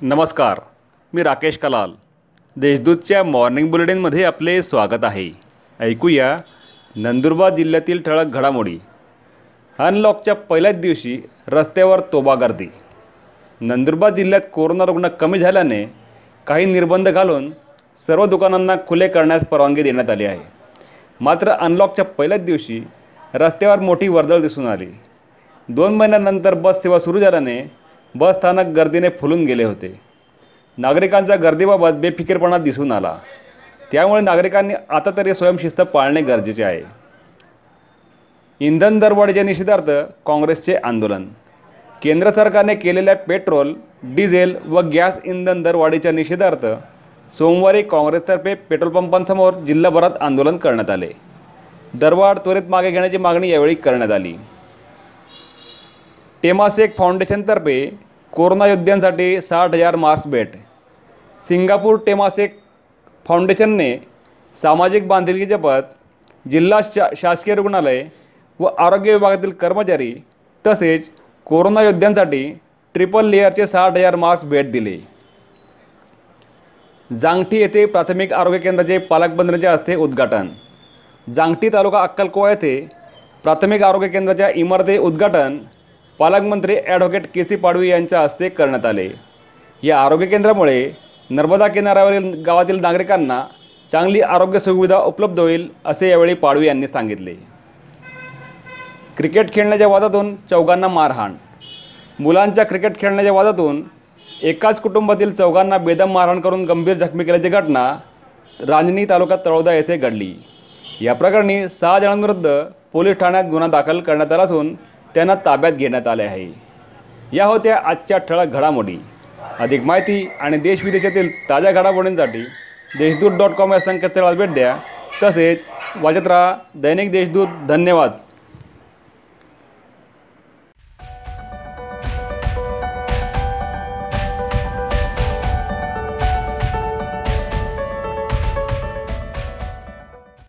नमस्कार मी राकेश कलाल. देशदूतच्या मॉर्निंग बुलेटिनमध्ये आपले स्वागत आहे. ऐकूया नंदुरबार जिल्ह्यातील ठळक घडामोडी. अनलॉकच्या पहिल्याच दिवशी रस्त्यावर तोबा गर्दी नंदुरबार जिल्ह्यात कोरोना रुग्ण कमी झाल्याने काही निर्बंध घालून सर्व दुकानांना खुले करण्यास परवानगी देण्यात आली आहे. मात्र अनलॉकच्या पहिल्याच दिवशी रस्त्यावर मोठी वर्दळ दिसून आली. दोन महिन्यानंतर बस सेवा सुरू झाल्याने बस स्थानक गर्दीने फुलून गेले होते. नागरिकांचा गर्दीबाबत बेफिकीरपणा दिसून आला. त्यामुळे नागरिकांनी आता तरी स्वयंशिस्त पाळणे गरजेचे आहे. इंधन दरवाढीच्या निषेधार्थ काँग्रेसचे आंदोलन. केंद्र सरकारने केलेल्या पेट्रोल डिझेल व गॅस इंधन दरवाढीच्या निषेधार्थ सोमवारी काँग्रेसतर्फे पेट्रोल पंपांसमोर जिल्हाभरात आंदोलन करण्यात आले. दरवाढ त्वरित मागे घेण्याची मागणी यावेळी करण्यात आली. टेमासेक फाउंडेशनतर्फे कोरोना योद्ध्यांसाठी साठ हजार मास्क भेट. सिंगापूर टेमासेक फाउंडेशनने सामाजिक बांधिलकी जपत जिल्हा शा शासकीय रुग्णालय व आरोग्य विभागातील कर्मचारी तसेच कोरोना योद्ध्यांसाठी ट्रिपल लेअरचे साठ हजार मास्क भेट दिले. जांगठी येथे प्राथमिक आरोग्य केंद्राचे पालकमंत्र्यांच्या हस्ते उद्घाटन. जांगठी तालुका अक्कलकोवा येथे प्राथमिक आरोग्य केंद्राच्या इमारती उद्घाटन पालकमंत्री ॲडव्होकेट के सी पाडवी यांच्या हस्ते करण्यात आले. या आरोग्य केंद्रामुळे नर्मदा किनाऱ्यावरील गावातील नागरिकांना चांगली आरोग्य सुविधा उपलब्ध होईल असे यावेळी पाडवी यांनी सांगितले. क्रिकेट खेळण्याच्या वादातून चौघांना मारहाण. मुलांच्या क्रिकेट खेळण्याच्या वादातून एकाच कुटुंबातील चौघांना बेदम मारहाण करून गंभीर जखमी केल्याची घटना रांजणी तालुक्यात तळोदा येथे घडली. या प्रकरणी सहा जणांविरुद्ध पोलीस ठाण्यात गुन्हा दाखल करण्यात आला असून त्यांना ताब्यात घेण्यात आले आहे. या होत्या आजच्या ठळक घडामोडी. अधिक माहिती आणि देशविदेशातील ताज्या घडामोडींसाठी देशदूत डॉट कॉम या संकेतस्थळाला भेट द्या. तसेच वाचत राहा दैनिक देशदूत. धन्यवाद.